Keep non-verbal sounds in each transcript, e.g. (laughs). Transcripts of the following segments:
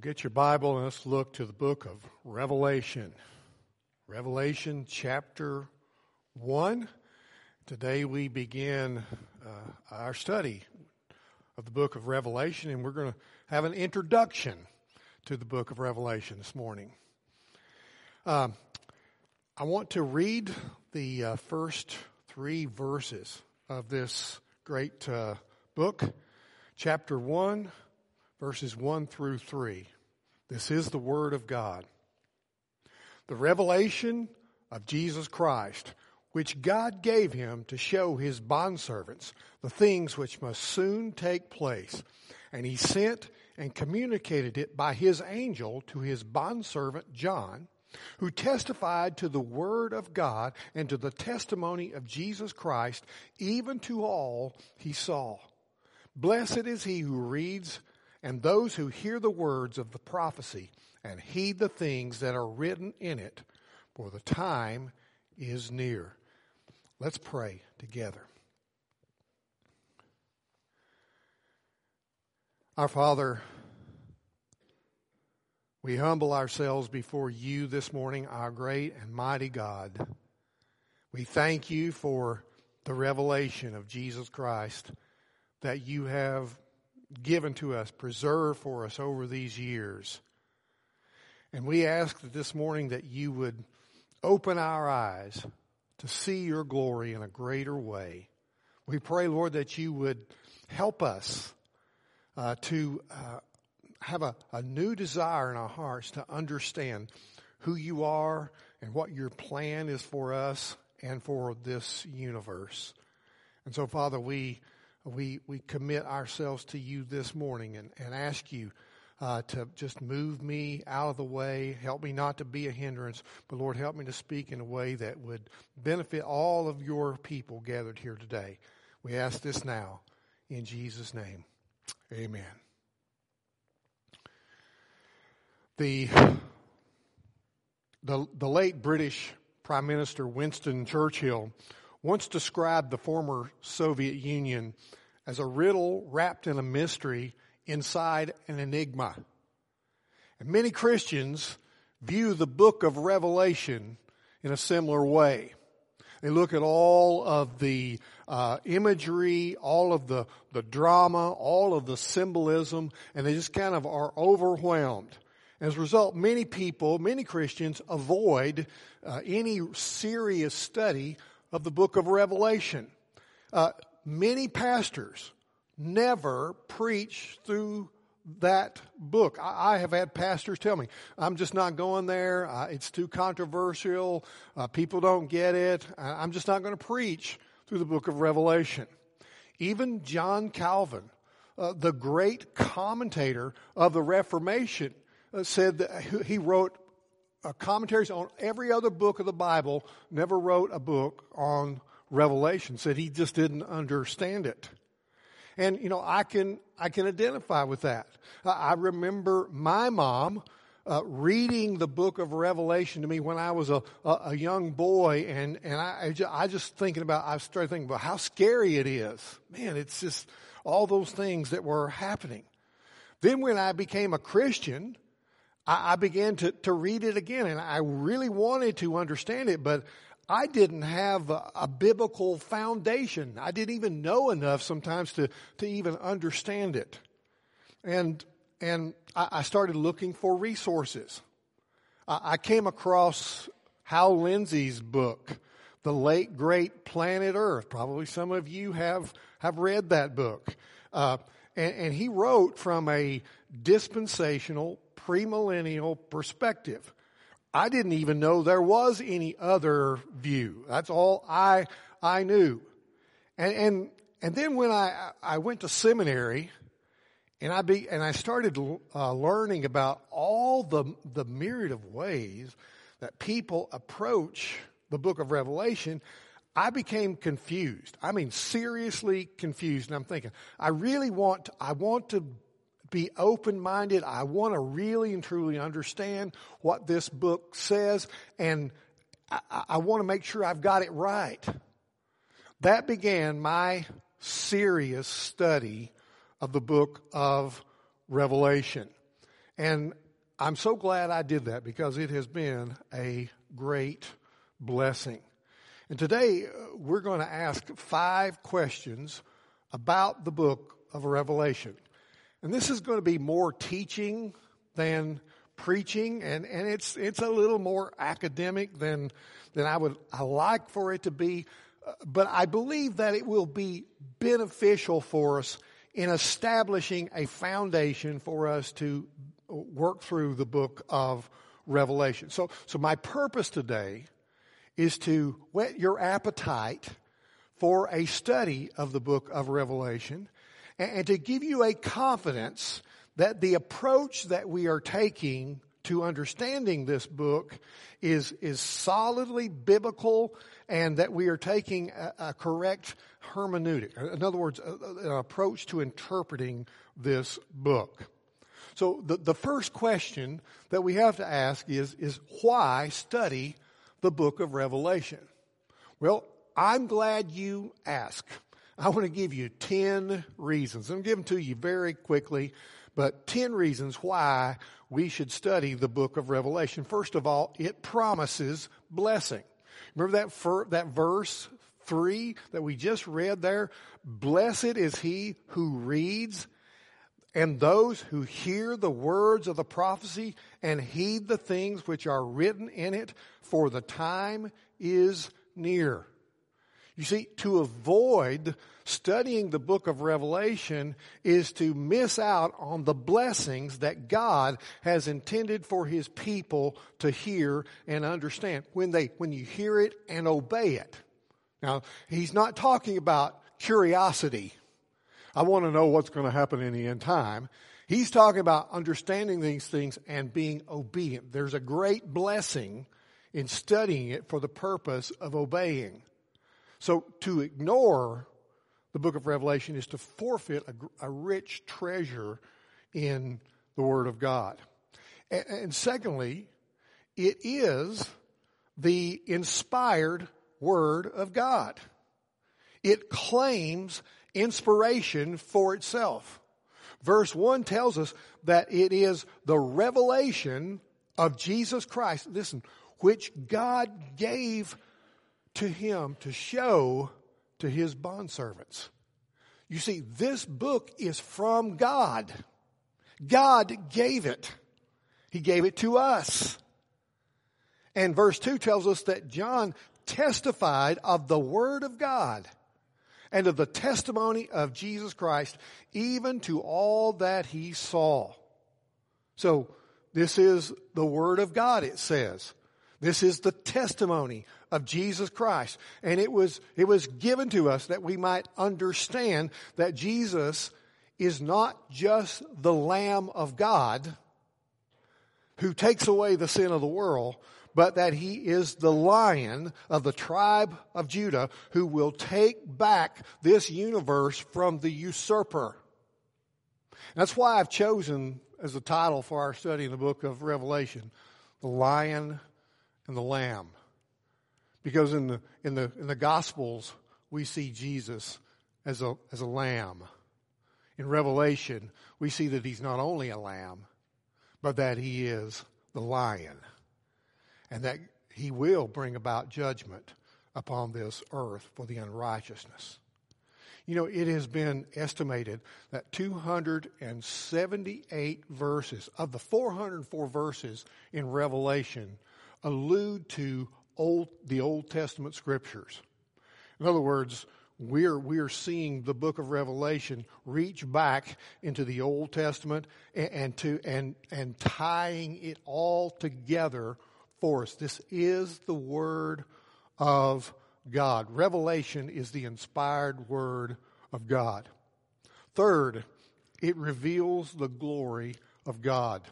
Get your Bible and let's look to the book of Revelation. Revelation chapter 1. Today we begin uh, our study of the book of Revelation, and we're going to have an introduction to the book of Revelation this morning. Um, I want to read the uh, first three verses of this great uh, book, chapter 1 verses 1 through 3. This is the Word of God. The revelation of Jesus Christ, which God gave him to show his bondservants the things which must soon take place. And he sent and communicated it by his angel to his bondservant John, who testified to the word of God and to the testimony of Jesus Christ, even to all he saw. Blessed is he who reads and those who hear the words of the prophecy and heed the things that are written in it, for the time is near. Let's pray together. Our Father, we humble ourselves before you this morning, our great and mighty God. We thank you for the revelation of Jesus Christ that you have given to us, preserved for us over these years. And we ask that this morning that you would open our eyes to see your glory in a greater way. We pray, Lord, that you would help us uh, to uh, have a, a new desire in our hearts to understand who you are and what your plan is for us and for this universe. And so, Father, we we, we commit ourselves to you this morning and, and ask you uh, to just move me out of the way. Help me not to be a hindrance, but Lord, help me to speak in a way that would benefit all of your people gathered here today. We ask this now in Jesus' name. Amen. The, the, the late British Prime Minister Winston Churchill once described the former Soviet Union as a riddle wrapped in a mystery inside an enigma. And many Christians view the book of Revelation in a similar way. They look at all of the uh, imagery, all of the, the drama, all of the symbolism, and they just kind of are overwhelmed. As a result, many people, many Christians avoid uh, any serious study of the book of Revelation. Uh, many pastors never preach through that book. I, have had pastors tell me, I'm just not going there. Uh, it's too controversial. Uh, people don't get it. I'm just not going to preach through the book of Revelation. Even John Calvin, uh, the great commentator of the Reformation, uh, said that he wrote uh, commentaries on every other book of the Bible, never wrote a book on Revelation, said he just didn't understand it. And, you know, I can, I can identify with that. I remember my mom, uh, reading the book of Revelation to me when I was a, a, a young boy, and, and I, I, just, I just thinking about, I started thinking about how scary it is. Man, it's just all those things that were happening. Then when I became a Christian, I, I began to, to read it again, and I really wanted to understand it, but I didn't have a, a, biblical foundation. I didn't even know enough sometimes to, to even understand it. And, and I, I started looking for resources. I, I, came across Hal Lindsey's book, The Late Great Planet Earth. Probably some of you have, have read that book. Uh, and, and he wrote from a dispensational, premillennial perspective. I didn't even know there was any other view. That's all I, I knew. And, and, and then when I, I went to seminary and I be, and I started uh, learning about all the, the myriad of ways that people approach the book of Revelation, I became confused. I mean, seriously confused. And I'm thinking, I really want, I want to be open minded. I want to really and truly understand what this book says, and I, I want to make sure I've got it right. That began my serious study of the book of Revelation. And I'm so glad I did that because it has been a great blessing. And today uh, we're going to ask five questions about the book of Revelation. And this is going to be more teaching than preaching and, and it's it's a little more academic than than I would I like for it to be. Uh, but I believe that it will be beneficial for us in establishing a foundation for us to work through the book of Revelation. So, so my purpose today is to whet your appetite for a study of the book of Revelation and, to give you a confidence that the approach that we are taking to understanding this book is, is solidly biblical and that we are taking a, a correct hermeneutic. In other words, an approach to interpreting this book. So the, the first question that we have to ask is, is why study the book of Revelation? Well, I'm glad you ask. I want to give you 10 reasons. I'm give them to you very quickly, but 10 reasons why we should study the book of Revelation. First of all, it promises blessing. Remember that, fir- that verse 3 that we just read there? Blessed is he who reads and those who hear the words of the prophecy and heed the things which are written in it, for the time is near. You see, to avoid studying the book of Revelation is to miss out on the blessings that God has intended for his people to hear and understand when they, when you hear it and obey it. Now, he's not talking about curiosity I want to know what's going to happen in the end time. He's talking about understanding these things and being obedient. There's a great blessing in studying it for the purpose of obeying. So to ignore the book of Revelation is to forfeit a, a rich treasure in the Word of God. And, and secondly, it is the inspired Word of God. It claims inspiration for itself. Verse 1 tells us that it is the revelation of Jesus Christ, listen, which God gave to him to show to his bondservants. You see, this book is from God. God gave it. He gave it to us. And verse 2 tells us that John testified of the Word of God and of the testimony of Jesus Christ, even to all that he saw. So, this is the Word of God, it says. This is the testimony of Jesus Christ. And it was, it was given to us that we might understand that Jesus is not just the Lamb of God who takes away the sin of the world, but that he is the lion of the tribe of Judah who will take back this universe from the usurper. That's why I've chosen as the title for our study in the book of Revelation, the lion and the lamb. Because in the, in the, in the gospels, we see Jesus as a, as a lamb. In Revelation, we see that he's not only a lamb, but that he is the lion and that he will bring about judgment upon this earth for the unrighteousness. You know, it has been estimated that 278 verses of the 404 verses in Revelation allude to old, the Old Testament scriptures. In other words, we're, we're seeing the book of Revelation reach back into the Old Testament and, and to, and, and tying it all together for us. This is the Word of God. Revelation is the inspired Word of God. Third, it reveals the glory of God.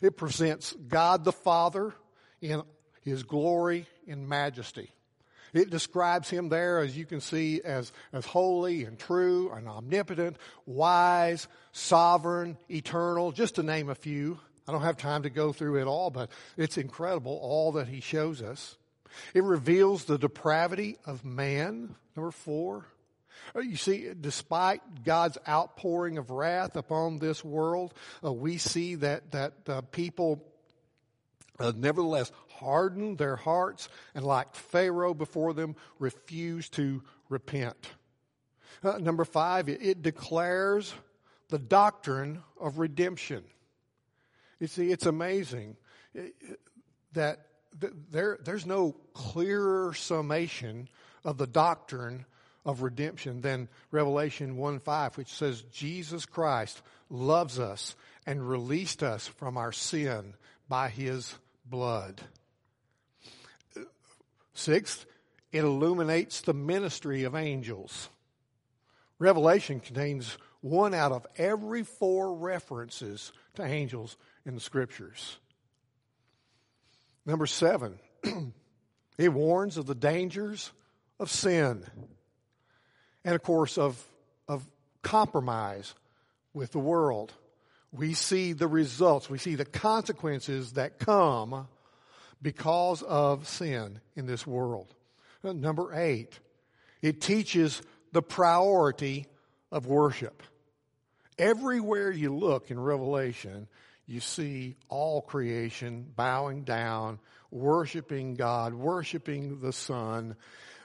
It presents God the Father in His glory and majesty. It describes him there, as you can see, as, as holy and true and omnipotent, wise, sovereign, eternal, just to name a few. I don't have time to go through it all, but it's incredible all that he shows us. It reveals the depravity of man, number four. Uh, You see, despite God's outpouring of wrath upon this world, uh, we see that that uh, people uh, nevertheless harden their hearts and, like Pharaoh before them, refuse to repent. Uh, number five, it, it declares the doctrine of redemption. You see, it's amazing uh, that there, there's no clearer summation of the doctrine of redemption than Revelation 1 5, which says Jesus Christ loves us and released us from our sin by his blood. Sixth, it illuminates the ministry of angels. Revelation contains one out of every four references to angels in the scriptures. Number seven, (clears throat) it warns of the dangers of sin and, of course, of, of compromise with the world. We see the results, we see the consequences that come because of sin in this world. Uh, Number eight, it teaches the priority of worship. Everywhere you look in Revelation, you see all creation bowing down, worshiping God, worshiping the Son,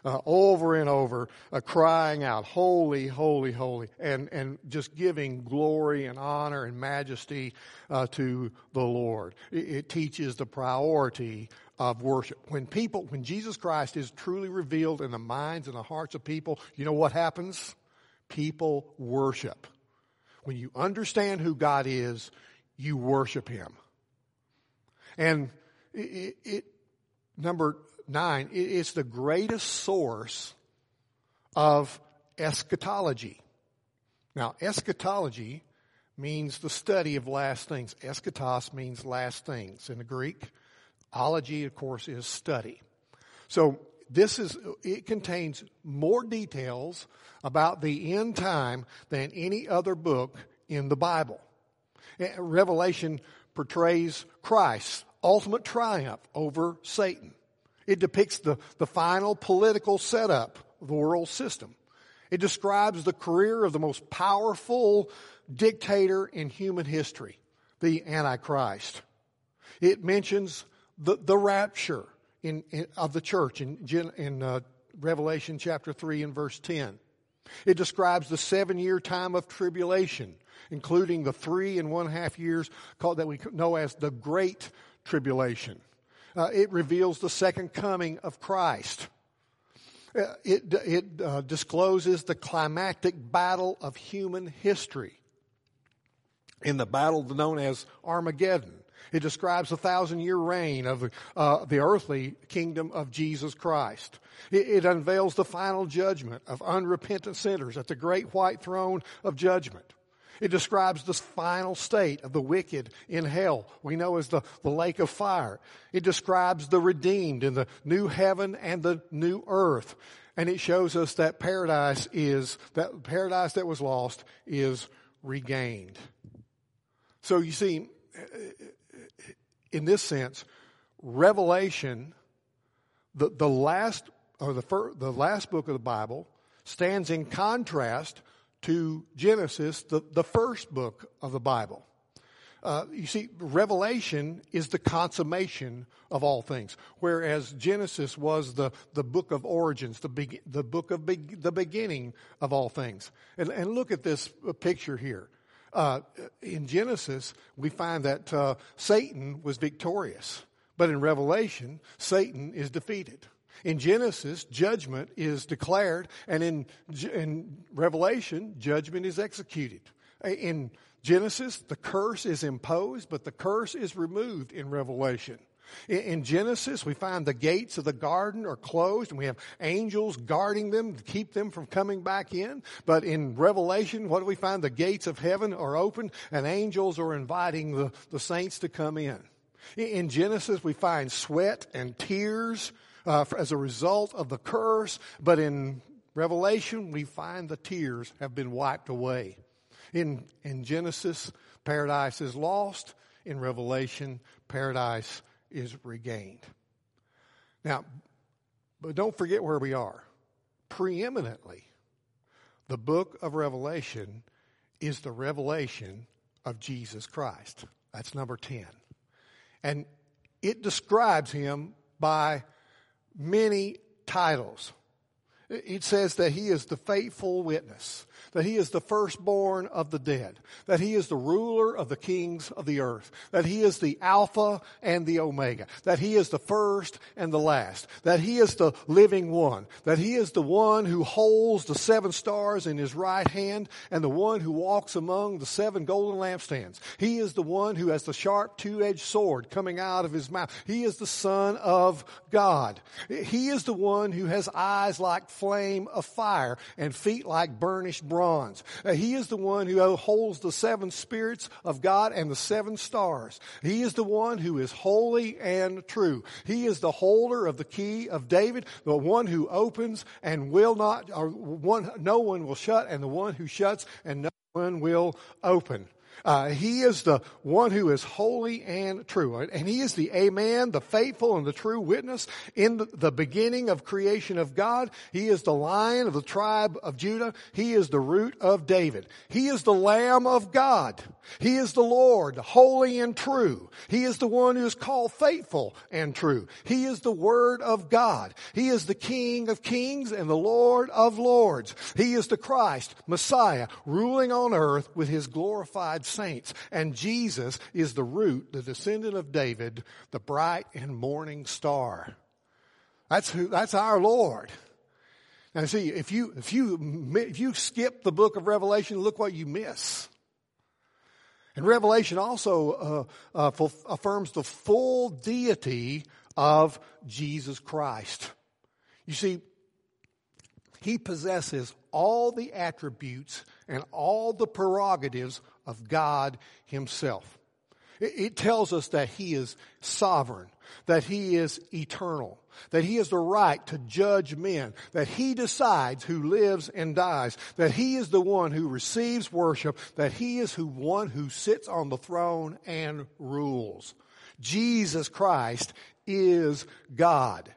uh, over and over, uh, crying out, "Holy, holy, holy," and and just giving glory and honor and majesty uh, to the Lord. It, it teaches the priority of worship. When people, when Jesus Christ is truly revealed in the minds and the hearts of people, you know what happens? People worship. When you understand who God is, you worship Him. And it, it, number nine, it is the greatest source of eschatology. Now, eschatology means the study of last things. Eschatos means last things in the Greek. Ology, of course, is study. So this is, it contains more details about the end time than any other book in the Bible. Eh, Revelation portrays Christ's ultimate triumph over Satan. It depicts the, the final political setup of the world system. It describes the career of the most powerful dictator in human history, the Antichrist. It mentions the, the rapture in, in, of the church in, in uh, Revelation chapter 3 and verse 10. It describes the seven year time of tribulation, including the three and one half years called, that we know as the Great Tribulation. Uh, it reveals the second coming of Christ. Uh, it it uh, discloses the climactic battle of human history in the battle known as Armageddon. It describes the thousand year reign of uh, the earthly kingdom of Jesus Christ. It, it unveils the final judgment of unrepentant sinners at the great white throne of judgment. It describes the final state of the wicked in hell, we know as the, the lake of fire. It describes the redeemed in the new heaven and the new earth. And it shows us that paradise is, that paradise that was lost is regained. So you see, in this sense, Revelation, the, the last, or the, fir, the last book of the Bible, stands in contrast to Genesis, the, the first book of the Bible. Uh, you see, Revelation is the consummation of all things, whereas Genesis was the, the book of origins, the, be, the book of be, the beginning of all things. And, and look at this picture here. Uh, in Genesis, we find that uh, Satan was victorious, but in Revelation, Satan is defeated. In Genesis, judgment is declared, and in, in Revelation, judgment is executed. In Genesis, the curse is imposed, but the curse is removed in Revelation. In Genesis, we find the gates of the garden are closed and we have angels guarding them to keep them from coming back in. But in Revelation, what do we find? The gates of heaven are open and angels are inviting the, the saints to come in. In Genesis, we find sweat and tears uh, as a result of the curse, but in Revelation, we find the tears have been wiped away. In, in Genesis, paradise is lost. In Revelation, paradise is regained. Now, but don't forget where we are. Preeminently, the book of Revelation is the revelation of Jesus Christ. That's number 10. And it describes him by many titles. It says that he is the faithful witness that he is the firstborn of the dead, that he is the ruler of the kings of the earth, that he is the Alpha and the Omega, that he is the first and the last, that he is the living one, that he is the one who holds the seven stars in his right hand and the one who walks among the seven golden lampstands. He is the one who has the sharp two-edged sword coming out of his mouth. He is the son of God. He is the one who has eyes like flame of fire and feet like burnished bronze. Uh, he is the one who holds the seven spirits of God and the seven stars. He is the one who is holy and true. He is the holder of the key of David, the one who opens and will not, or one, no one will shut, and the one who shuts and no one will open. Uh, he is the one who is holy and true. And he is the Amen, the faithful and the true witness in the, the beginning of creation of God. He is the lion of the tribe of Judah. He is the root of David. He is the Lamb of God. He is the Lord, holy and true. He is the one who is called faithful and true. He is the Word of God. He is the King of kings and the Lord of lords. He is the Christ, Messiah, ruling on earth with his glorified saints. And Jesus is the root, the descendant of David, the bright and morning star. That's who, that's our Lord. Now see, if you, if you, if you skip the book of Revelation, look what you miss. And Revelation also uh, uh, affirms the full deity of Jesus Christ. You see, he possesses all the attributes and all the prerogatives of God Himself. It tells us that He is sovereign, that He is eternal, that He has the right to judge men, that He decides who lives and dies, that He is the one who receives worship, that He is who one who sits on the throne and rules. Jesus Christ is God.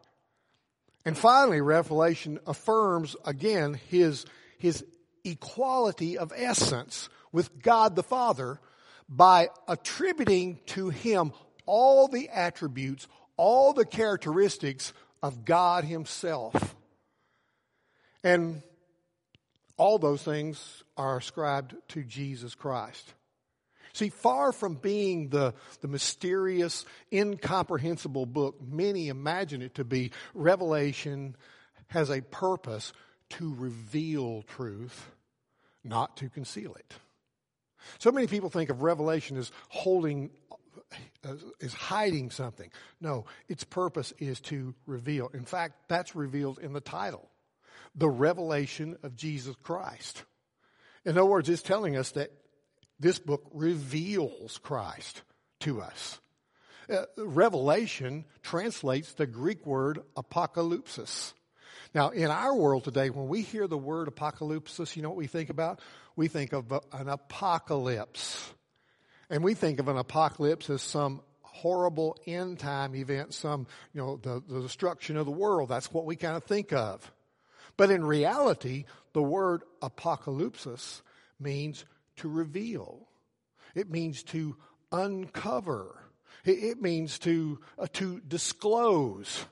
And finally, Revelation affirms again His, His equality of essence with God the Father by attributing to him all the attributes, all the characteristics of God himself. And all those things are ascribed to Jesus Christ. See, far from being the, the mysterious, incomprehensible book many imagine it to be, Revelation has a purpose to reveal truth, not to conceal it. So many people think of Revelation as holding, as hiding something. No, its purpose is to reveal. In fact, that's revealed in the title the revelation of Jesus Christ. In other words, it's telling us that this book reveals Christ to us. Uh, revelation translates the Greek word apocalypsis. Now, in our world today, when we hear the word apocalypsis, you know what we think about? We think of an apocalypse. And we think of an apocalypse as some horrible end time event, some, you know, the, the destruction of the world. That's what we kind of think of. But in reality, the word apocalypse means to reveal. It means to uncover. It, it means to, uh, to disclose.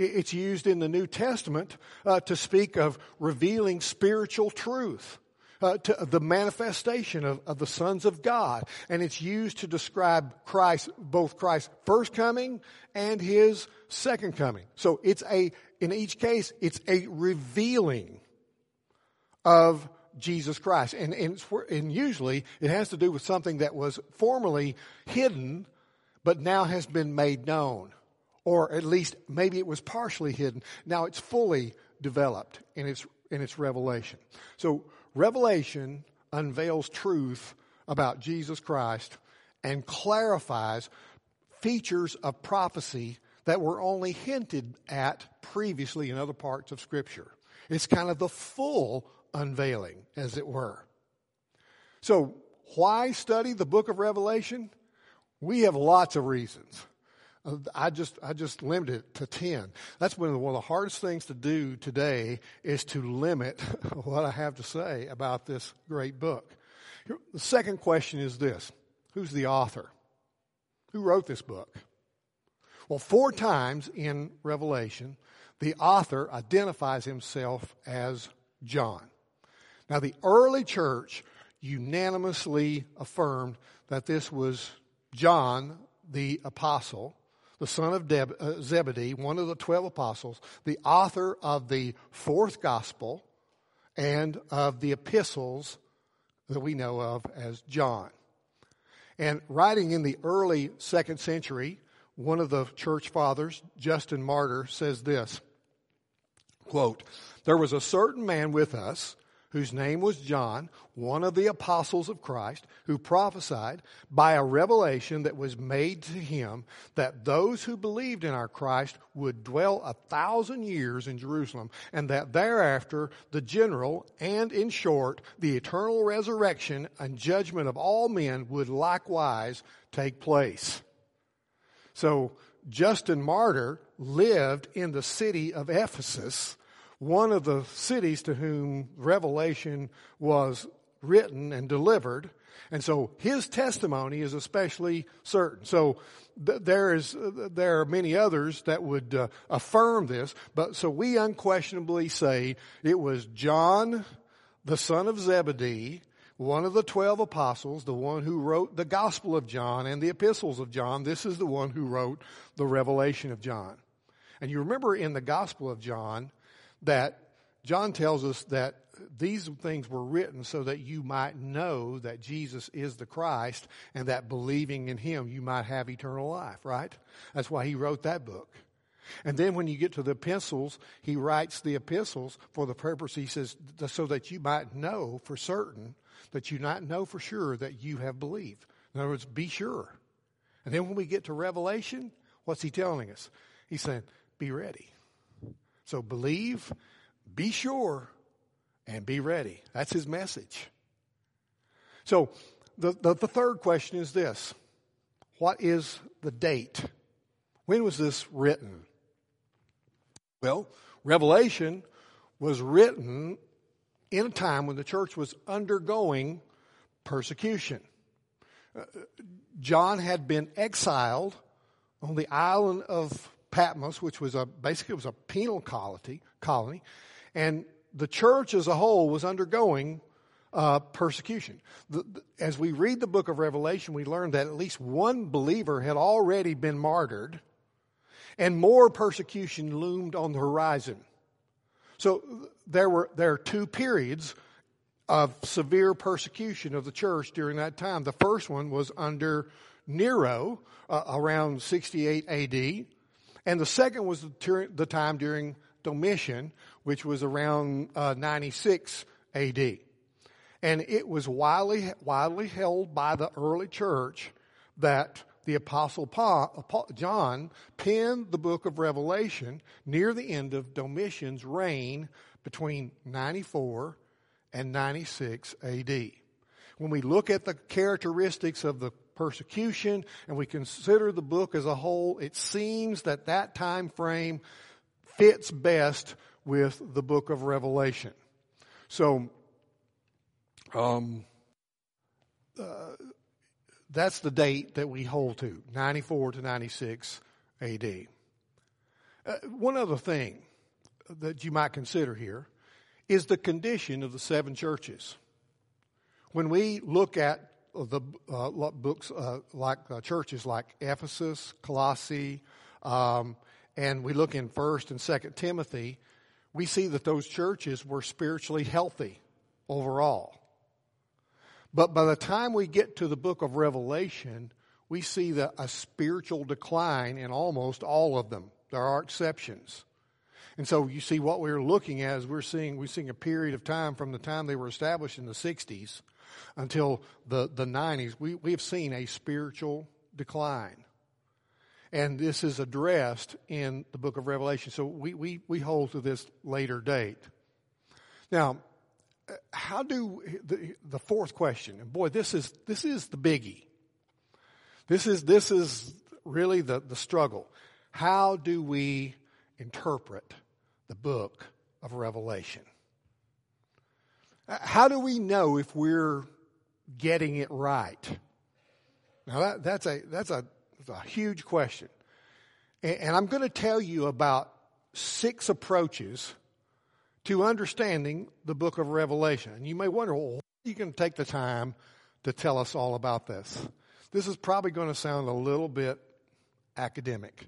It's used in the New Testament uh, to speak of revealing spiritual truth. Uh, to the manifestation of, of the sons of God. And it's used to describe Christ, both Christ's first coming and his second coming. So it's a, in each case, it's a revealing of Jesus Christ. And, and, and usually it has to do with something that was formerly hidden, but now has been made known or at least maybe it was partially hidden. Now it's fully developed in its, in its revelation. So revelation unveils truth about Jesus Christ and clarifies features of prophecy that were only hinted at previously in other parts of Scripture. It's kind of the full unveiling, as it were. So, why study the book of Revelation? We have lots of reasons. I just, I just limited it to 10. That's one of, the, one of the hardest things to do today is to limit (laughs) what I have to say about this great book. The second question is this. Who's the author? Who wrote this book? Well, four times in Revelation, the author identifies himself as John. Now, the early church unanimously affirmed that this was John the apostle, the son of Deb- uh, Zebedee, one of the 12 apostles, the author of the fourth gospel and of the epistles that we know of as John. And writing in the early second century, one of the church fathers, Justin Martyr, says this quote, There was a certain man with us whose name was John, one of the apostles of Christ, who prophesied by a revelation that was made to him that those who believed in our Christ would dwell a thousand years in Jerusalem, and that thereafter the general and, in short, the eternal resurrection and judgment of all men would likewise take place. So, Justin Martyr lived in the city of Ephesus one of the cities to whom Revelation was written and delivered. And so his testimony is especially certain. So th- there is, uh, there are many others that would uh, affirm this, but so we unquestionably say it was John, the son of Zebedee, one of the twelve apostles, the one who wrote the Gospel of John and the epistles of John. This is the one who wrote the Revelation of John. And you remember in the Gospel of John, that John tells us that these things were written so that you might know that Jesus is the Christ and that believing in him you might have eternal life, right? That's why he wrote that book. And then when you get to the epistles, he writes the epistles for the purpose, he says, so that you might know for certain, that you not know for sure that you have believed. In other words, be sure. And then when we get to Revelation, what's he telling us? He's saying, be ready. So believe, be sure, and be ready. That's his message. So the, the, the, third question is this What is the date? When was this written? Well, Revelation was written in a time when the church was undergoing persecution. Uh, John had been exiled on the island of Patmos, which was a basically was a penal colony, colony, and the church as a whole was undergoing uh, persecution. The, the, as we read the book of Revelation, we learn that at least one believer had already been martyred, and more persecution loomed on the horizon. So there were there are two periods of severe persecution of the church during that time. The first one was under Nero uh, around 68 AD. And the second was the, time during Domitian, which was around uh, 96 AD. And it was widely, widely held by the early church that the apostle Paul, John penned the book of Revelation near the end of Domitian's reign between 94 and 96 AD. When we look at the characteristics of the persecution and we consider the book as a whole, it seems that that time frame fits best with the book of Revelation. So, um, uh, that's the date that we hold to 94 to 96 AD. Uh, one other thing that you might consider here is the condition of the seven churches. When we look at the uh, books uh, like uh, churches like Ephesus, Colossae, um, and we look in First and Second Timothy, we see that those churches were spiritually healthy overall. But by the time we get to the book of Revelation, we see that a spiritual decline in almost all of them. There are exceptions. And so you see what we're looking at is we're seeing we're seeing a period of time from the time they were established in the 60s until the, the 90s, we, we have seen a spiritual decline. And this is addressed in the book of Revelation. So we, we, we hold to this later date. Now, how do the, the fourth question, and boy, this is, this is the biggie. This is, this is really the, the struggle. How do we interpret the book of Revelation? How do we know if we're getting it right? Now that, that's a that's a, that's a huge question, and, and I'm going to tell you about six approaches to understanding the book of Revelation. And you may wonder, well, you can take the time to tell us all about this. This is probably going to sound a little bit academic,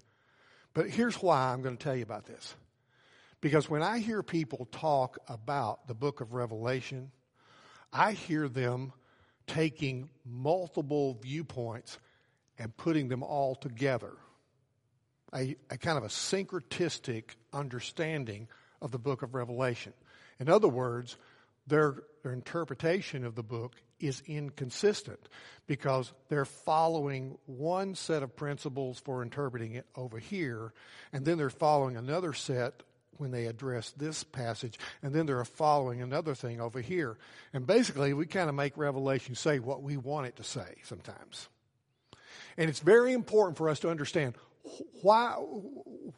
but here's why I'm going to tell you about this. Because when I hear people talk about the book of Revelation, I hear them taking multiple viewpoints and putting them all together. A, a, kind of a syncretistic understanding of the book of Revelation. In other words, their, their interpretation of the book is inconsistent because they're following one set of principles for interpreting it over here, and then they're following another set when they address this passage, and then they're following another thing over here. And basically, we kind of make Revelation say what we want it to say sometimes. And it's very important for us to understand why,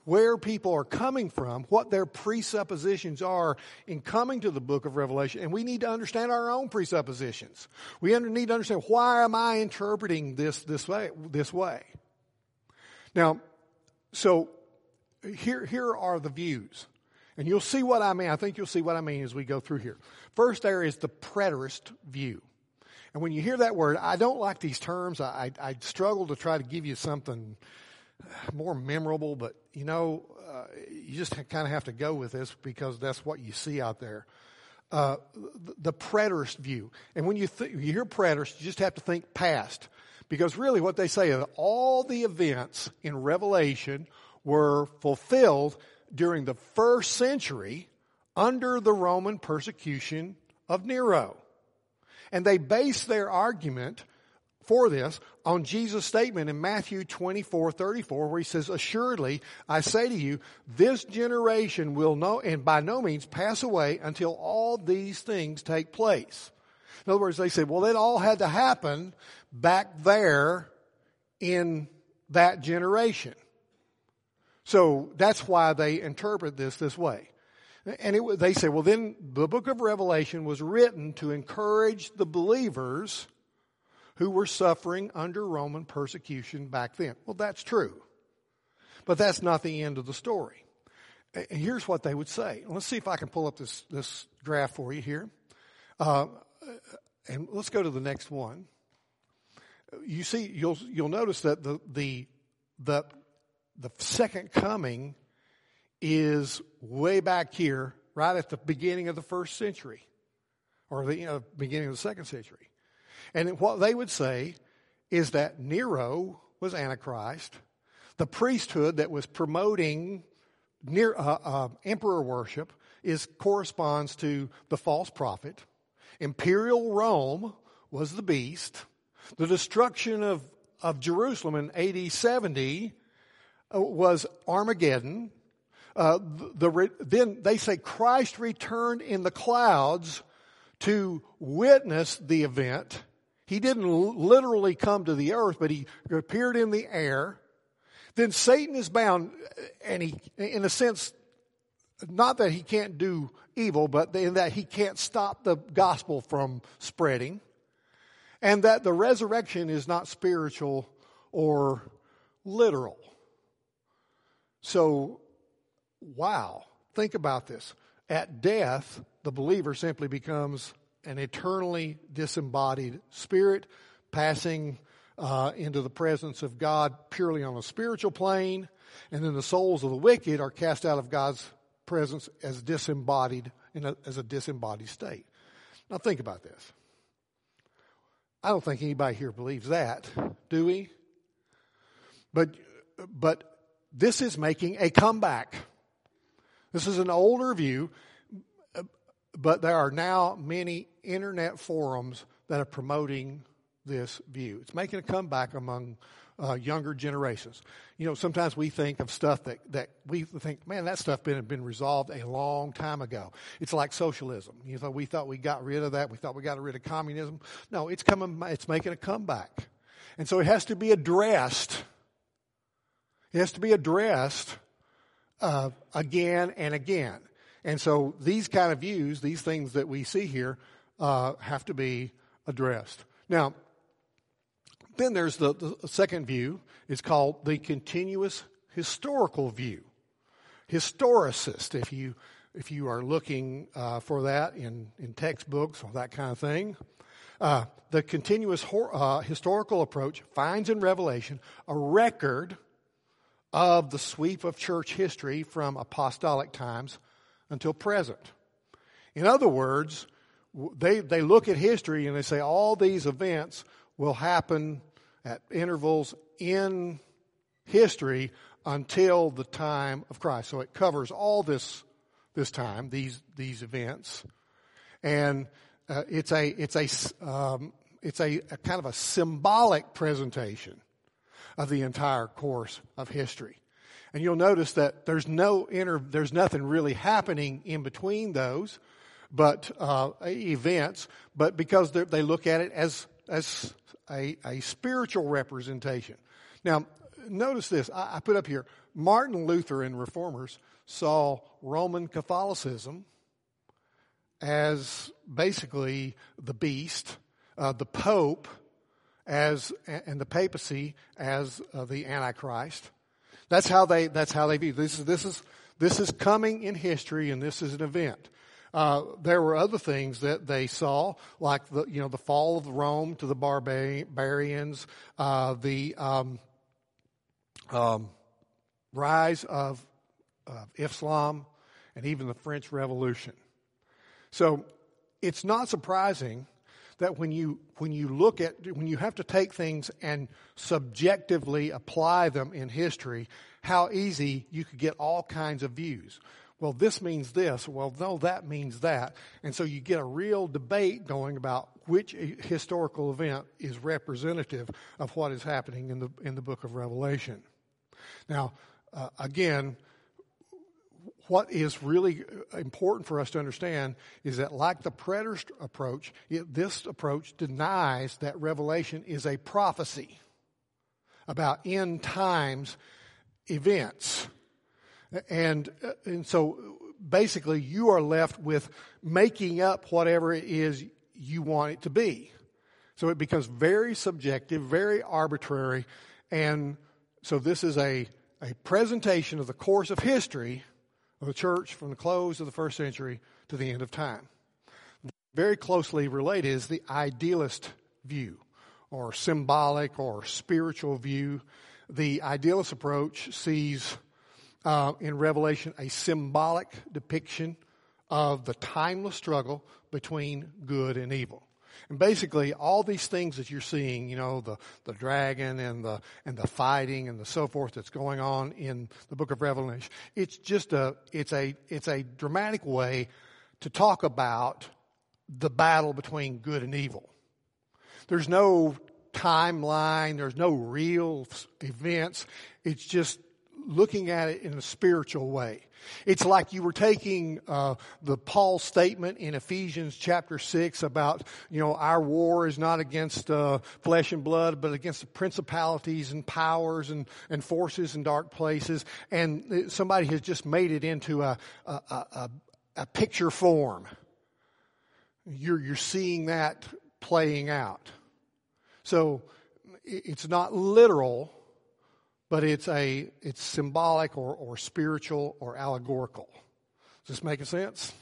where people are coming from, what their presuppositions are in coming to the book of Revelation, and we need to understand our own presuppositions. We need to understand why am I interpreting this this way? This way. Now, so here here are the views. And you'll see what I mean. I think you'll see what I mean as we go through here. First, there is the preterist view. And when you hear that word, I don't like these terms. I, I, I struggle to try to give you something more memorable, but you know, uh, you just kind of have to go with this because that's what you see out there. Uh, the, the preterist view. And when you, th- you hear preterist, you just have to think past. Because really what they say is all the events in Revelation were fulfilled during the first century under the Roman persecution of Nero. And they base their argument for this on Jesus' statement in Matthew 24, 34, where he says, Assuredly, I say to you, this generation will no, and by no means pass away until all these things take place. In other words, they said, well, it all had to happen back there in that generation. So that's why they interpret this this way. And it, they say, well, then the book of Revelation was written to encourage the believers who were suffering under Roman persecution back then. Well, that's true. But that's not the end of the story. And Here's what they would say. Let's see if I can pull up this, this graph for you here. Uh, and let's go to the next one. You see, you'll, you'll notice that the, the, the, the second coming is way back here, right at the beginning of the first century, or the you know, beginning of the second century. And what they would say is that Nero was Antichrist. The priesthood that was promoting near, uh, uh, emperor worship is corresponds to the false prophet. Imperial Rome was the beast. The destruction of, of Jerusalem in AD 70 uh, was Armageddon. Uh, the, the, then they say Christ returned in the clouds to witness the event. He didn't literally come to the earth, but he appeared in the air. Then Satan is bound, and he, in a sense, not that he can't do evil, but in that he can't stop the gospel from spreading. And that the resurrection is not spiritual or literal. So, wow, think about this. At death, the believer simply becomes an eternally disembodied spirit passing uh, into the presence of God purely on a spiritual plane, and then the souls of the wicked are cast out of God's presence as disembodied a, as a disembodied state. Now think about this. I don't think anybody here believes that, do we? But but this is making a comeback. This is an older view, but there are now many internet forums that are promoting this view. It's making a comeback among uh, younger generations. You know, sometimes we think of stuff that, that we think, man, that stuff been been resolved a long time ago. It's like socialism. You know, we thought we got rid of that. We thought we got rid of communism. No, it's coming. It's making a comeback, and so it has to be addressed It has to be addressed uh, again and again. And so these kind of views, these things that we see here, uh, have to be addressed. Now, then there's the, the second view. It's called the continuous historical view. Historicist, if you if you are looking uh, for that in, in textbooks or that kind of thing. Uh, the continuous hor- uh, historical approach finds in Revelation a record of the sweep of church history from apostolic times until present. In other words, they, they look at history and they say all these events will happen at intervals in history until the time of Christ. So it covers all this this time these these events, and uh, it's a it's a um, it's a, a kind of a symbolic presentation of the entire course of history. And you'll notice that there's no inter, there's nothing really happening in between those, but uh, events. But because they look at it as as a, a spiritual representation. Now, notice this. I, I put up here Martin Luther and reformers saw Roman Catholicism as basically the beast, uh, the Pope as and the papacy as uh, the Antichrist. That's how they. That's how they view this. Is this is this is coming in history, and this is an event. Uh, there were other things that they saw, like the you know the fall of Rome to the barbarians, uh, the um, um, rise of, of Islam, and even the French Revolution. So it's not surprising that when you when you look at when you have to take things and subjectively apply them in history, how easy you could get all kinds of views. Well, this means this. Well, no, that means that. And so you get a real debate going about which historical event is representative of what is happening in the in the book of Revelation. Now, uh, again, what is really important for us to understand is that, like the preterist approach, it, this approach denies that Revelation is a prophecy about end times events. And, uh, and so basically, you are left with making up whatever it is you want it to be. So it becomes very subjective, very arbitrary, and so this is a, a presentation of the course of history of the church from the close of the first century to the end of time. Very closely related is the idealist view, or symbolic or spiritual view. The idealist approach sees uh, in Revelation a symbolic depiction of the timeless struggle between good and evil. And basically, all these things that you're seeing, you know, the, the dragon and the, and the fighting and the so forth that's going on in the book of Revelation, it's just a, it's a, it's a dramatic way to talk about the battle between good and evil. There's no timeline, there's no real events. It's just looking at it in a spiritual way. It's like you were taking uh, the Paul statement in Ephesians chapter six about you know our war is not against uh, flesh and blood, but against the principalities and powers and, and forces in dark places, and somebody has just made it into a a, a, a picture form. You're you're seeing that playing out. So it's not literal but it's a it's symbolic or, or spiritual or allegorical. Does this make sense?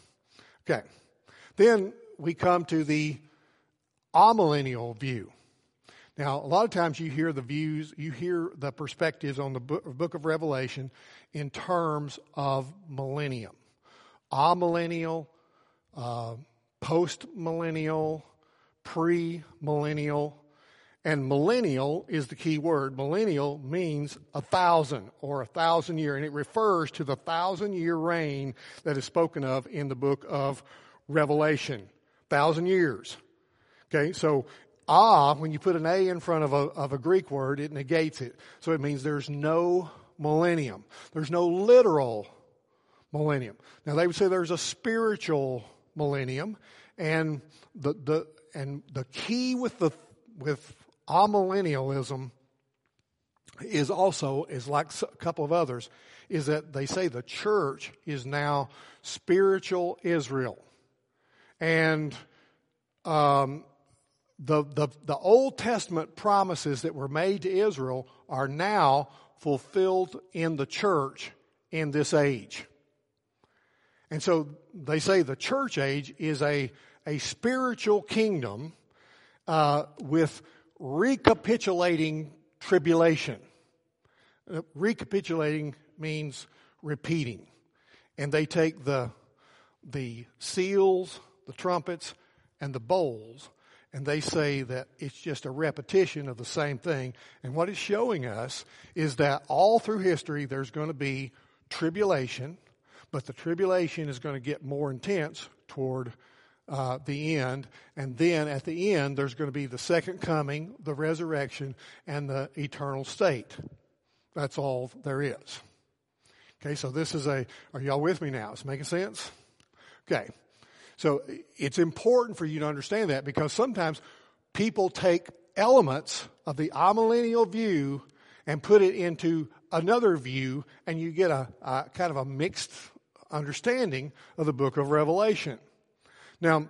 Okay. Then we come to the amillennial view. Now, a lot of times you hear the views, you hear the perspectives on the book of Revelation in terms of millennium. Amillennial, uh, post millennial, pre millennial, and millennial is the key word. Millennial means a thousand or a thousand year, and it refers to the thousand year reign that is spoken of in the book of Revelation. Thousand years. Okay, so ah, when you put an A in front of a, of a Greek word, it negates it. So it means there's no millennium. There's no literal millennium. Now they would say there's a spiritual millennium, and the, the, and the key with the, with amillennialism is also, is like a couple of others, is that they say the church is now spiritual Israel. And um, the, the, the Old Testament promises that were made to Israel are now fulfilled in the church in this age. And so they say the church age is a, a spiritual kingdom uh, with recapitulating tribulation. Uh, recapitulating means repeating. And they take the, the seals, the trumpets, and the bowls, and they say that it's just a repetition of the same thing. And what it's showing us is that all through history there's going to be tribulation, but the tribulation is going to get more intense toward uh, the end. And then at the end, there's going to be the second coming, the resurrection, and the eternal state. That's all there is. Okay, so this is a, are y'all with me now? Is making sense? Okay. So it's important for you to understand that because sometimes people take elements of the amillennial view and put it into another view and you get a, a kind of a mixed understanding of the book of Revelation. Now,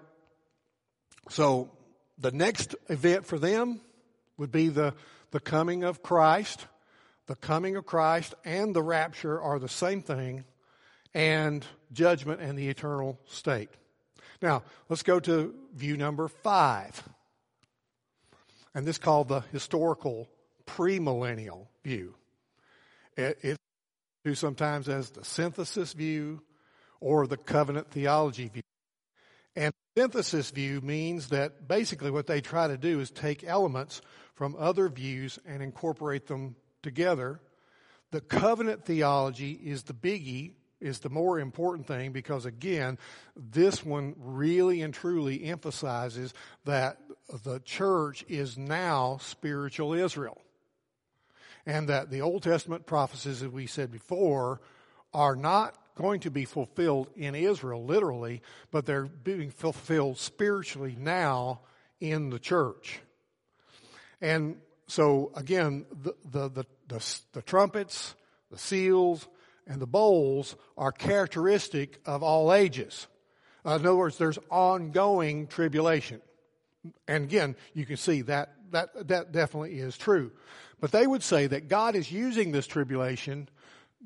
so the next event for them would be the, the coming of Christ. The coming of Christ and the rapture are the same thing, and judgment and the eternal state. Now, let's go to view number five. And this is called the historical premillennial view. It, it's sometimes as the synthesis view or the covenant theology view. And synthesis view means that basically what they try to do is take elements from other views and incorporate them together. The covenant theology is the biggie, is the more important thing because again, this one really and truly emphasizes that the church is now spiritual Israel. And that the Old Testament prophecies, as we said before, are not going to be fulfilled in Israel, literally, but they're being fulfilled spiritually now in the church. And so, again, the, the, the, the, the trumpets, the seals, and the bowls are characteristic of all ages. Uh, in other words, there's ongoing tribulation. And again, you can see that, that, that definitely is true. But they would say that God is using this tribulation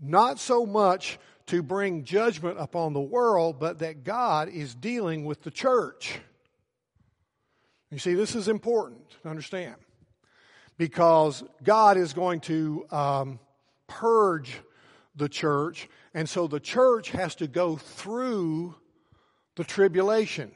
not so much to bring judgment upon the world, but that God is dealing with the church. You see, this is important to understand because God is going to um, purge the church, and so the church has to go through the tribulation.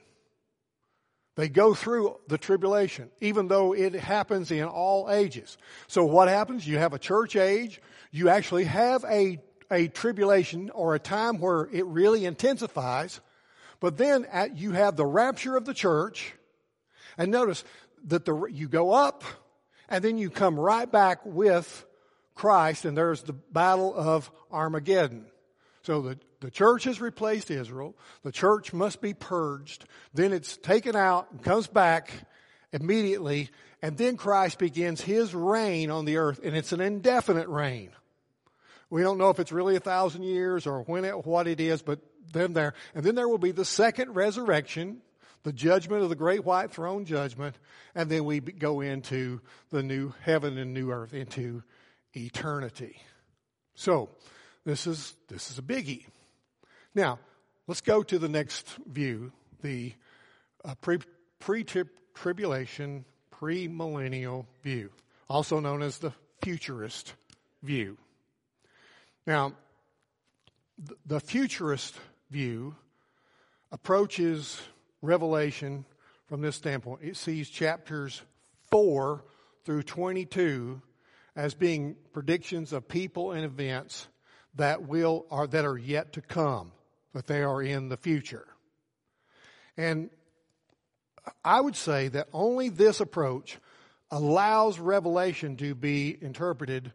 They go through the tribulation, even though it happens in all ages. So what happens? You have a church age. You actually have a a tribulation or a time where it really intensifies. But then at, you have the rapture of the church. And notice that the, you go up and then you come right back with Christ and there's the battle of Armageddon. So the, the church has replaced Israel. The church must be purged. Then it's taken out and comes back immediately. And then Christ begins his reign on the earth and it's an indefinite reign. We don't know if it's really a thousand years or when it, what it is, but then there, and then there will be the second resurrection, the judgment of the great white throne judgment, and then we go into the new heaven and new earth, into eternity. So, this is, this is a biggie. Now, let's go to the next view, the uh, pre, pre-tribulation, pre-millennial view, also known as the futurist view. Now, the futurist view approaches Revelation from this standpoint. It sees chapters 4 through 22 as being predictions of people and events that will are that are yet to come, that they are in the future. And I would say that only this approach allows Revelation to be interpreted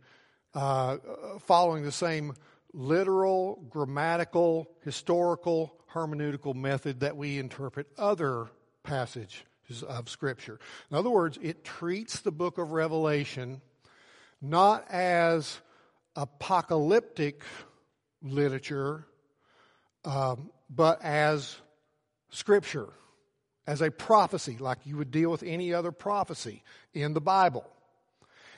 uh, following the same literal, grammatical, historical, hermeneutical method that we interpret other passages of Scripture. In other words, it treats the book of Revelation not as apocalyptic literature, um, but as scripture, as a prophecy, like you would deal with any other prophecy in the Bible.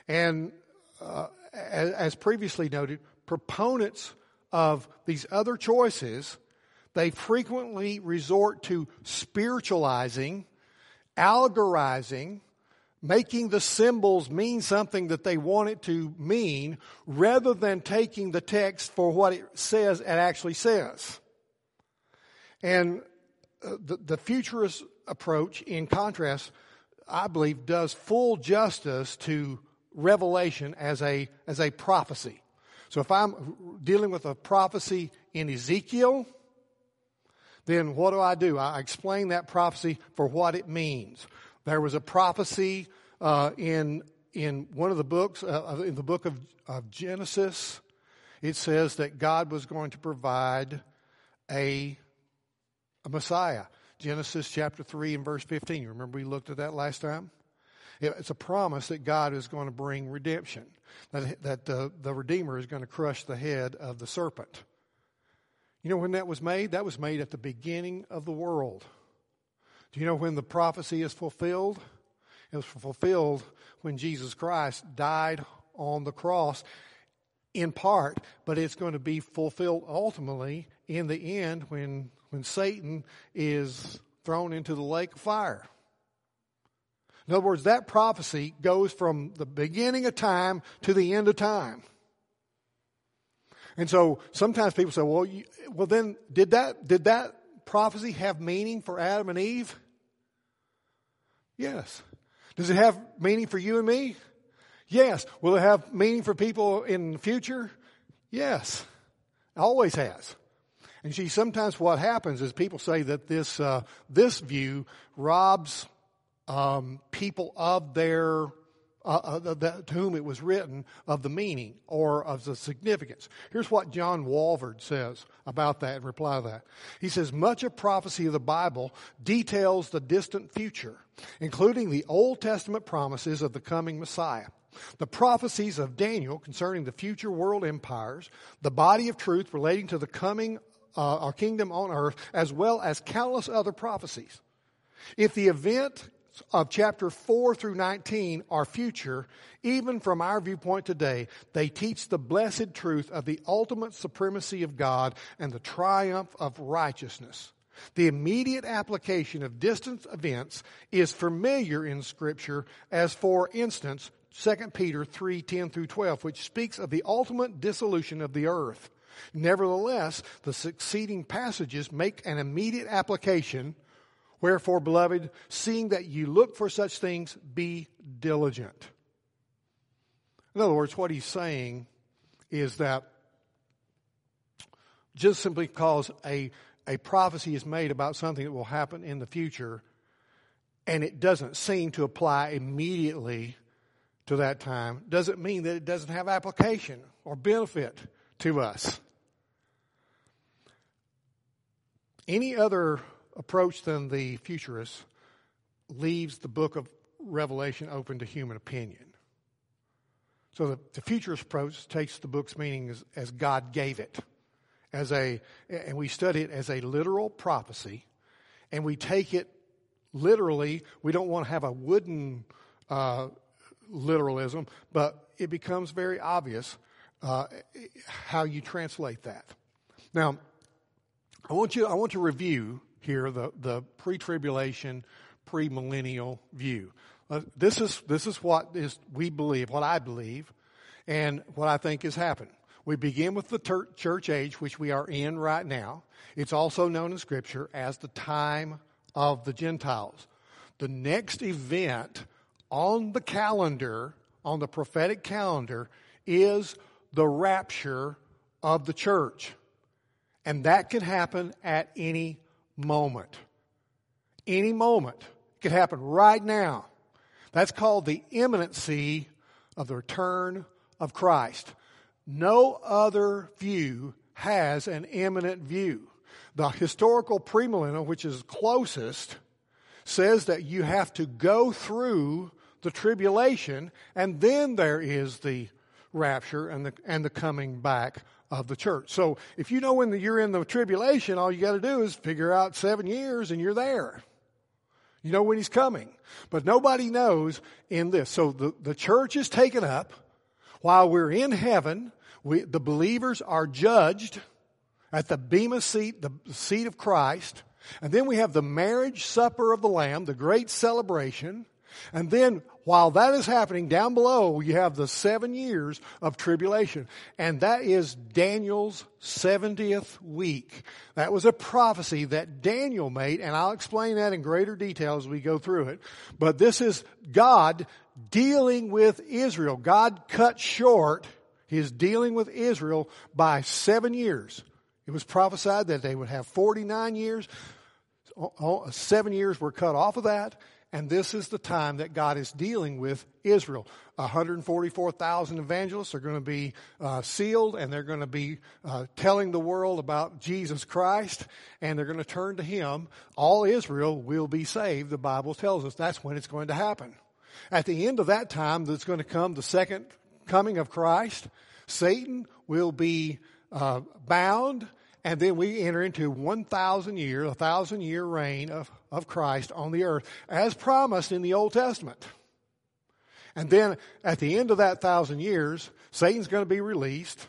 And uh, as, previously noted, proponents of these other choices, they frequently resort to spiritualizing, allegorizing, making the symbols mean something that they want it to mean rather than taking the text for what it says and actually says. And uh, the, the futurist approach, in contrast, I believe, does full justice to revelation as a, as a prophecy. So if I'm dealing with a prophecy in Ezekiel, then what do I do? I explain that prophecy for what it means. There was a prophecy uh, in in one of the books, uh, in the book of, of Genesis. It says that God was going to provide a a Messiah. Genesis chapter three and verse fifteen. You remember we looked at that last time. It's a promise that God is going to bring redemption. That that the, the Redeemer is going to crush the head of the serpent. You know when that was made? That was made at the beginning of the world. Do you know when the prophecy is fulfilled? It was fulfilled when Jesus Christ died on the cross in part, but it's going to be fulfilled ultimately in the end when, when Satan is thrown into the lake of fire. In other words, that prophecy goes from the beginning of time to the end of time. And so sometimes people say, well, you, well then did that, did that prophecy have meaning for Adam and Eve? Yes. Does it have meaning for you and me? Yes. Will it have meaning for people in the future? Yes. It always has. And see, sometimes what happens is people say that this uh, this view robs um, people of their uh, uh, the, to whom it was written of the meaning or of the significance. Here's what John Walvoord says about that in reply to that. He says, much of prophecy of the Bible details the distant future, including the Old Testament promises of the coming Messiah. The prophecies of Daniel concerning the future world empires, the body of truth relating to the coming uh, our kingdom on earth, as well as countless other prophecies. If the event of chapter 4 through 19 are future, even from our viewpoint today, they teach the blessed truth of the ultimate supremacy of God and the triumph of righteousness. The immediate application of distant events is familiar in scripture as for instance 2 Peter 3, 10 through 12, which speaks of the ultimate dissolution of the earth. Nevertheless, the succeeding passages make an immediate application Wherefore, beloved, seeing that you look for such things, be diligent. In other words, what he's saying is that just simply because a, a prophecy is made about something that will happen in the future, and it doesn't seem to apply immediately to that time, doesn't mean that it doesn't have application or benefit to us. Any other approach than the futurists leaves the book of Revelation open to human opinion. So the, the futurist approach takes the book's meaning as, as God gave it, as a, and we study it as a literal prophecy, and we take it literally. We don't want to have a wooden uh, literalism, but it becomes very obvious uh, how you translate that. Now, I want you. I want to review here, the, the pre-tribulation, pre-millennial view. Uh, this is, this is what is, we believe, what I believe, and what I think has happened. We begin with the ter- church age, which we are in right now. It's also known in Scripture as the time of the Gentiles. The next event on the calendar, on the prophetic calendar, is the rapture of the church. And that can happen at any moment. Any moment. It could happen right now. That's called the imminency of the return of Christ. No other view has an imminent view. The historical premillennial, which is closest, says that you have to go through the tribulation and then there is the rapture and the, and the coming back of the church. So if you know when the, you're in the tribulation, all you got to do is figure out seven years and you're there. You know when he's coming. But nobody knows in this. So the, the church is taken up while we're in heaven. We, the believers are judged at the Bema seat, the seat of Christ. And then we have the marriage supper of the Lamb, the great celebration. And then while that is happening down below, you have the seven years of tribulation. And that is Daniel's 70th week. That was a prophecy that Daniel made, and I'll explain that in greater detail as we go through it. But this is God dealing with Israel. God cut short his dealing with Israel by seven years. It was prophesied that they would have 49 years. Oh, oh, seven years were cut off of that and this is the time that God is dealing with Israel. 144,000 evangelists are going to be uh, sealed and they're going to be uh, telling the world about Jesus Christ and they're going to turn to Him. All Israel will be saved, the Bible tells us. That's when it's going to happen. At the end of that time, there's going to come the second coming of Christ. Satan will be uh, bound and then we enter into 1,000 year, a thousand year reign of, of Christ on the earth, as promised in the Old Testament. And then at the end of that thousand years, Satan's going to be released.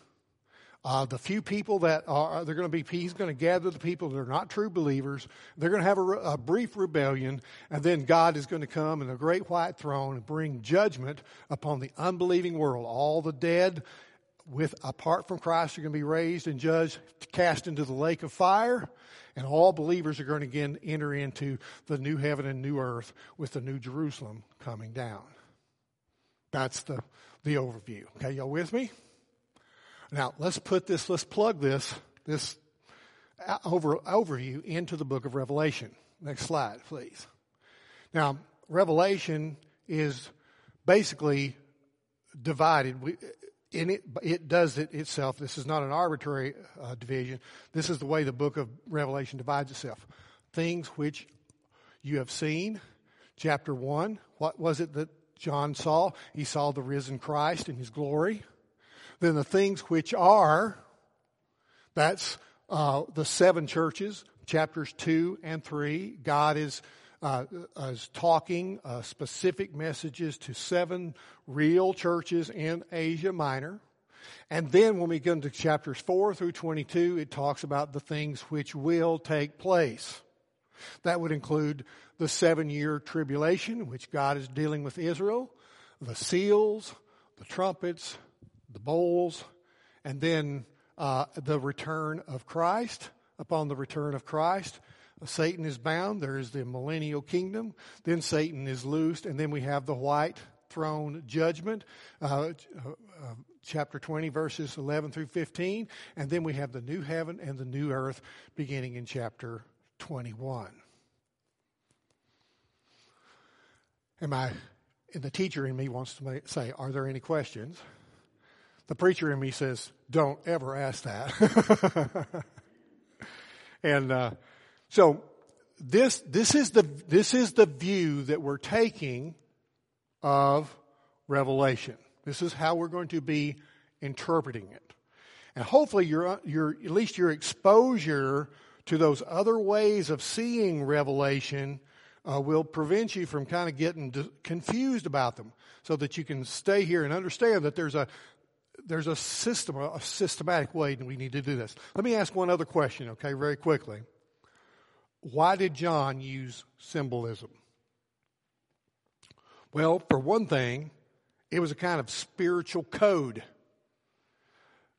Uh, the few people that are, they're going to be, he's going to gather the people that are not true believers. They're going to have a, a brief rebellion, and then God is going to come in a great white throne and bring judgment upon the unbelieving world. All the dead with apart from Christ are going to be raised and judged, cast into the lake of fire, and all believers are going to again enter into the new heaven and new earth with the new Jerusalem coming down. That's the, the overview. Okay, y'all with me? Now let's put this, let's plug this, this uh, over, overview into the book of Revelation. Next slide, please. Now, Revelation is basically divided. We, in it, it does it itself. This is not an arbitrary uh, division. This is the way the book of Revelation divides itself. Things which you have seen. Chapter 1, what was it that John saw? He saw the risen Christ in his glory. Then the things which are, that's uh, the seven churches, chapters 2 and 3. God is uh, is talking uh, specific messages to seven real churches in Asia Minor. And then when we get into chapters 4 through 22, it talks about the things which will take place. That would include the seven year tribulation, which God is dealing with Israel, the seals, the trumpets, the bowls, and then uh, the return of Christ. Upon the return of Christ, Satan is bound. There is the millennial kingdom. Then Satan is loosed. And then we have the white throne judgment, uh, uh, chapter 20, verses 11 through 15. And then we have the new heaven and the new earth beginning in chapter 21. Am I, and the teacher in me wants to say, Are there any questions? The preacher in me says, Don't ever ask that. (laughs) and, uh, so this, this is the, this is the view that we're taking of Revelation. This is how we're going to be interpreting it. And hopefully your, your, at least your exposure to those other ways of seeing Revelation uh, will prevent you from kind of getting confused about them so that you can stay here and understand that there's a, there's a system, a systematic way that we need to do this. Let me ask one other question, okay, very quickly. Why did John use symbolism? Well, for one thing, it was a kind of spiritual code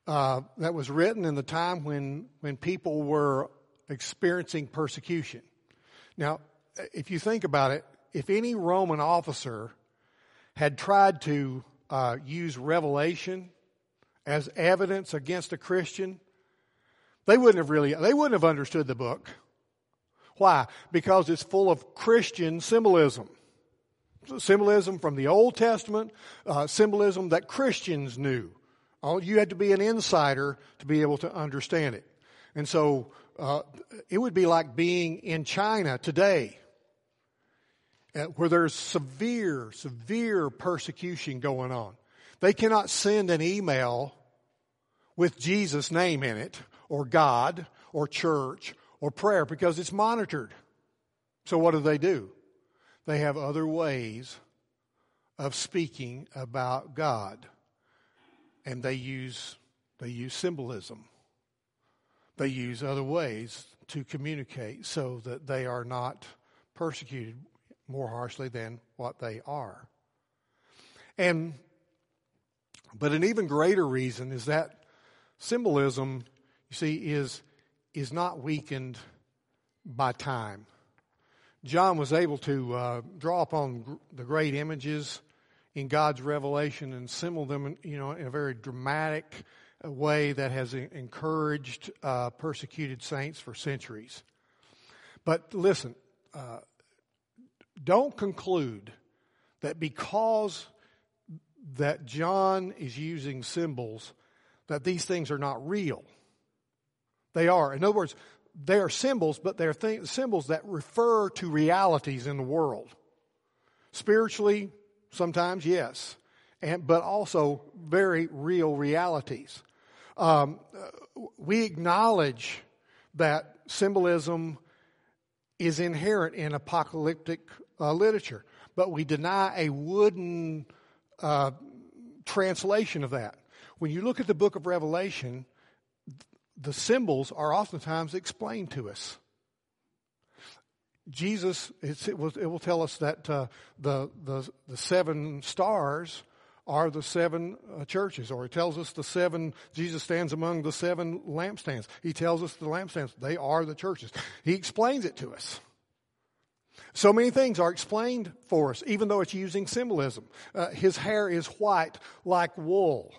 uh, that was written in the time when, when people were experiencing persecution. Now, if you think about it, if any Roman officer had tried to uh, use revelation as evidence against a Christian, they wouldn't have really, they wouldn't have understood the book. Why? Because it's full of Christian symbolism. Symbolism from the Old Testament, uh, symbolism that Christians knew. All, you had to be an insider to be able to understand it. And so uh, it would be like being in China today, uh, where there's severe, severe persecution going on. They cannot send an email with Jesus' name in it, or God, or church, or prayer, because it's monitored. So what do they do? They have other ways of speaking about God. And they use, they use symbolism. They use other ways to communicate so that they are not persecuted more harshly than what they are. And but an even greater reason is that symbolism, you see, is is not weakened by time. John was able to uh, draw upon the great images in God's revelation and symbol them, you know, in a very dramatic way that has encouraged uh, persecuted saints for centuries. But listen, uh, don't conclude that because that John is using symbols, that these things are not real. They are. In other words, they are symbols, but they're th- symbols that refer to realities in the world. Spiritually, sometimes, yes, and, but also very real realities. Um, we acknowledge that symbolism is inherent in apocalyptic uh, literature, but we deny a wooden uh, translation of that. When you look at the book of Revelation, the symbols are oftentimes explained to us. Jesus, it will, it will tell us that uh, the, the, the seven stars are the seven uh, churches, or he tells us the seven, Jesus stands among the seven lampstands. He tells us the lampstands, they are the churches. He explains it to us. So many things are explained for us, even though it's using symbolism. Uh, his hair is white like wool.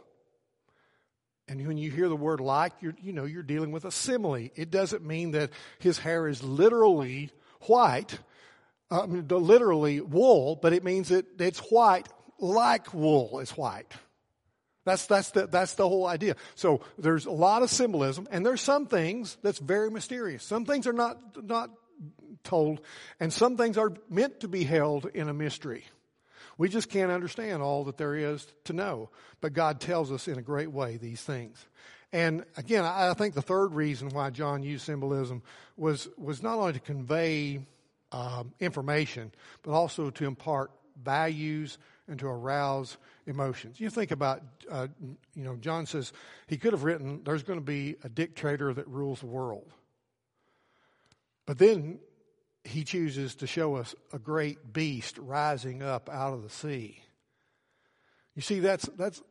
And when you hear the word like, you're, you know, you're dealing with a simile. It doesn't mean that his hair is literally white, uh, literally wool, but it means that it's white like wool is white. That's, that's, the, that's the whole idea. So there's a lot of symbolism, and there's some things that's very mysterious. Some things are not, not told, and some things are meant to be held in a mystery. We just can't understand all that there is to know. But God tells us in a great way these things. And again, I think the third reason why John used symbolism was, was not only to convey um, information, but also to impart values and to arouse emotions. You think about, uh, you know, John says he could have written, there's going to be a dictator that rules the world. But then he chooses to show us a great beast rising up out of the sea. You see, that's, that's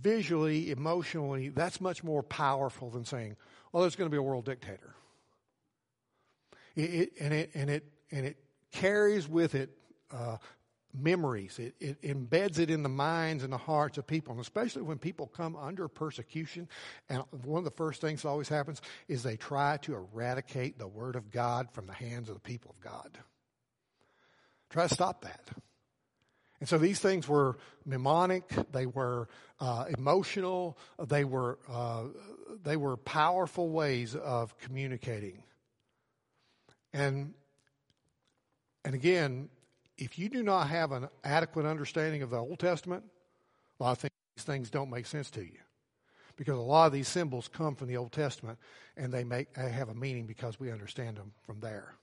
visually, emotionally, that's much more powerful than saying, well, there's going to be a world dictator. It, it, and, it, and, it, and it carries with it uh, memories. It, it, embeds it in the minds and the hearts of people, and especially when people come under persecution. And one of the first things that always happens is they try to eradicate the Word of God from the hands of the people of God. Try to stop that. And so these things were mnemonic, they were uh, emotional, they were, uh, they were powerful ways of communicating. And, and again, if you do not have an adequate understanding of the Old Testament, a lot of these things don't make sense to you. Because a lot of these symbols come from the Old Testament and they make they have a meaning because we understand them from there.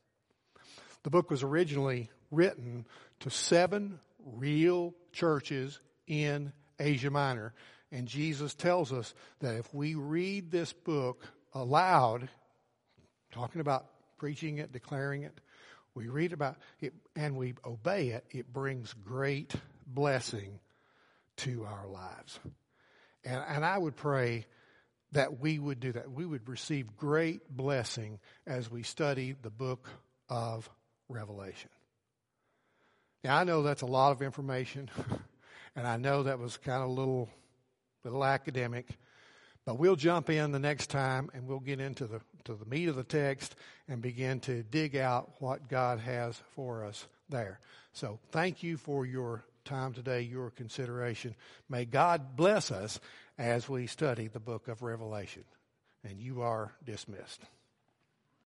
The book was originally written to seven real churches in Asia Minor. And Jesus tells us that if we read this book aloud, talking about preaching it, declaring it, we read about it and we obey it, it brings great blessing to our lives. And, and I would pray that we would do that. We would receive great blessing as we study the book of Revelation. Now, I know that's a lot of information, (laughs) and I know that was kind of a little, little academic, but we'll jump in the next time and we'll get into the to the meat of the text and begin to dig out what God has for us there. So thank you for your time today, your consideration. May God bless us as we study the book of Revelation. And you are dismissed.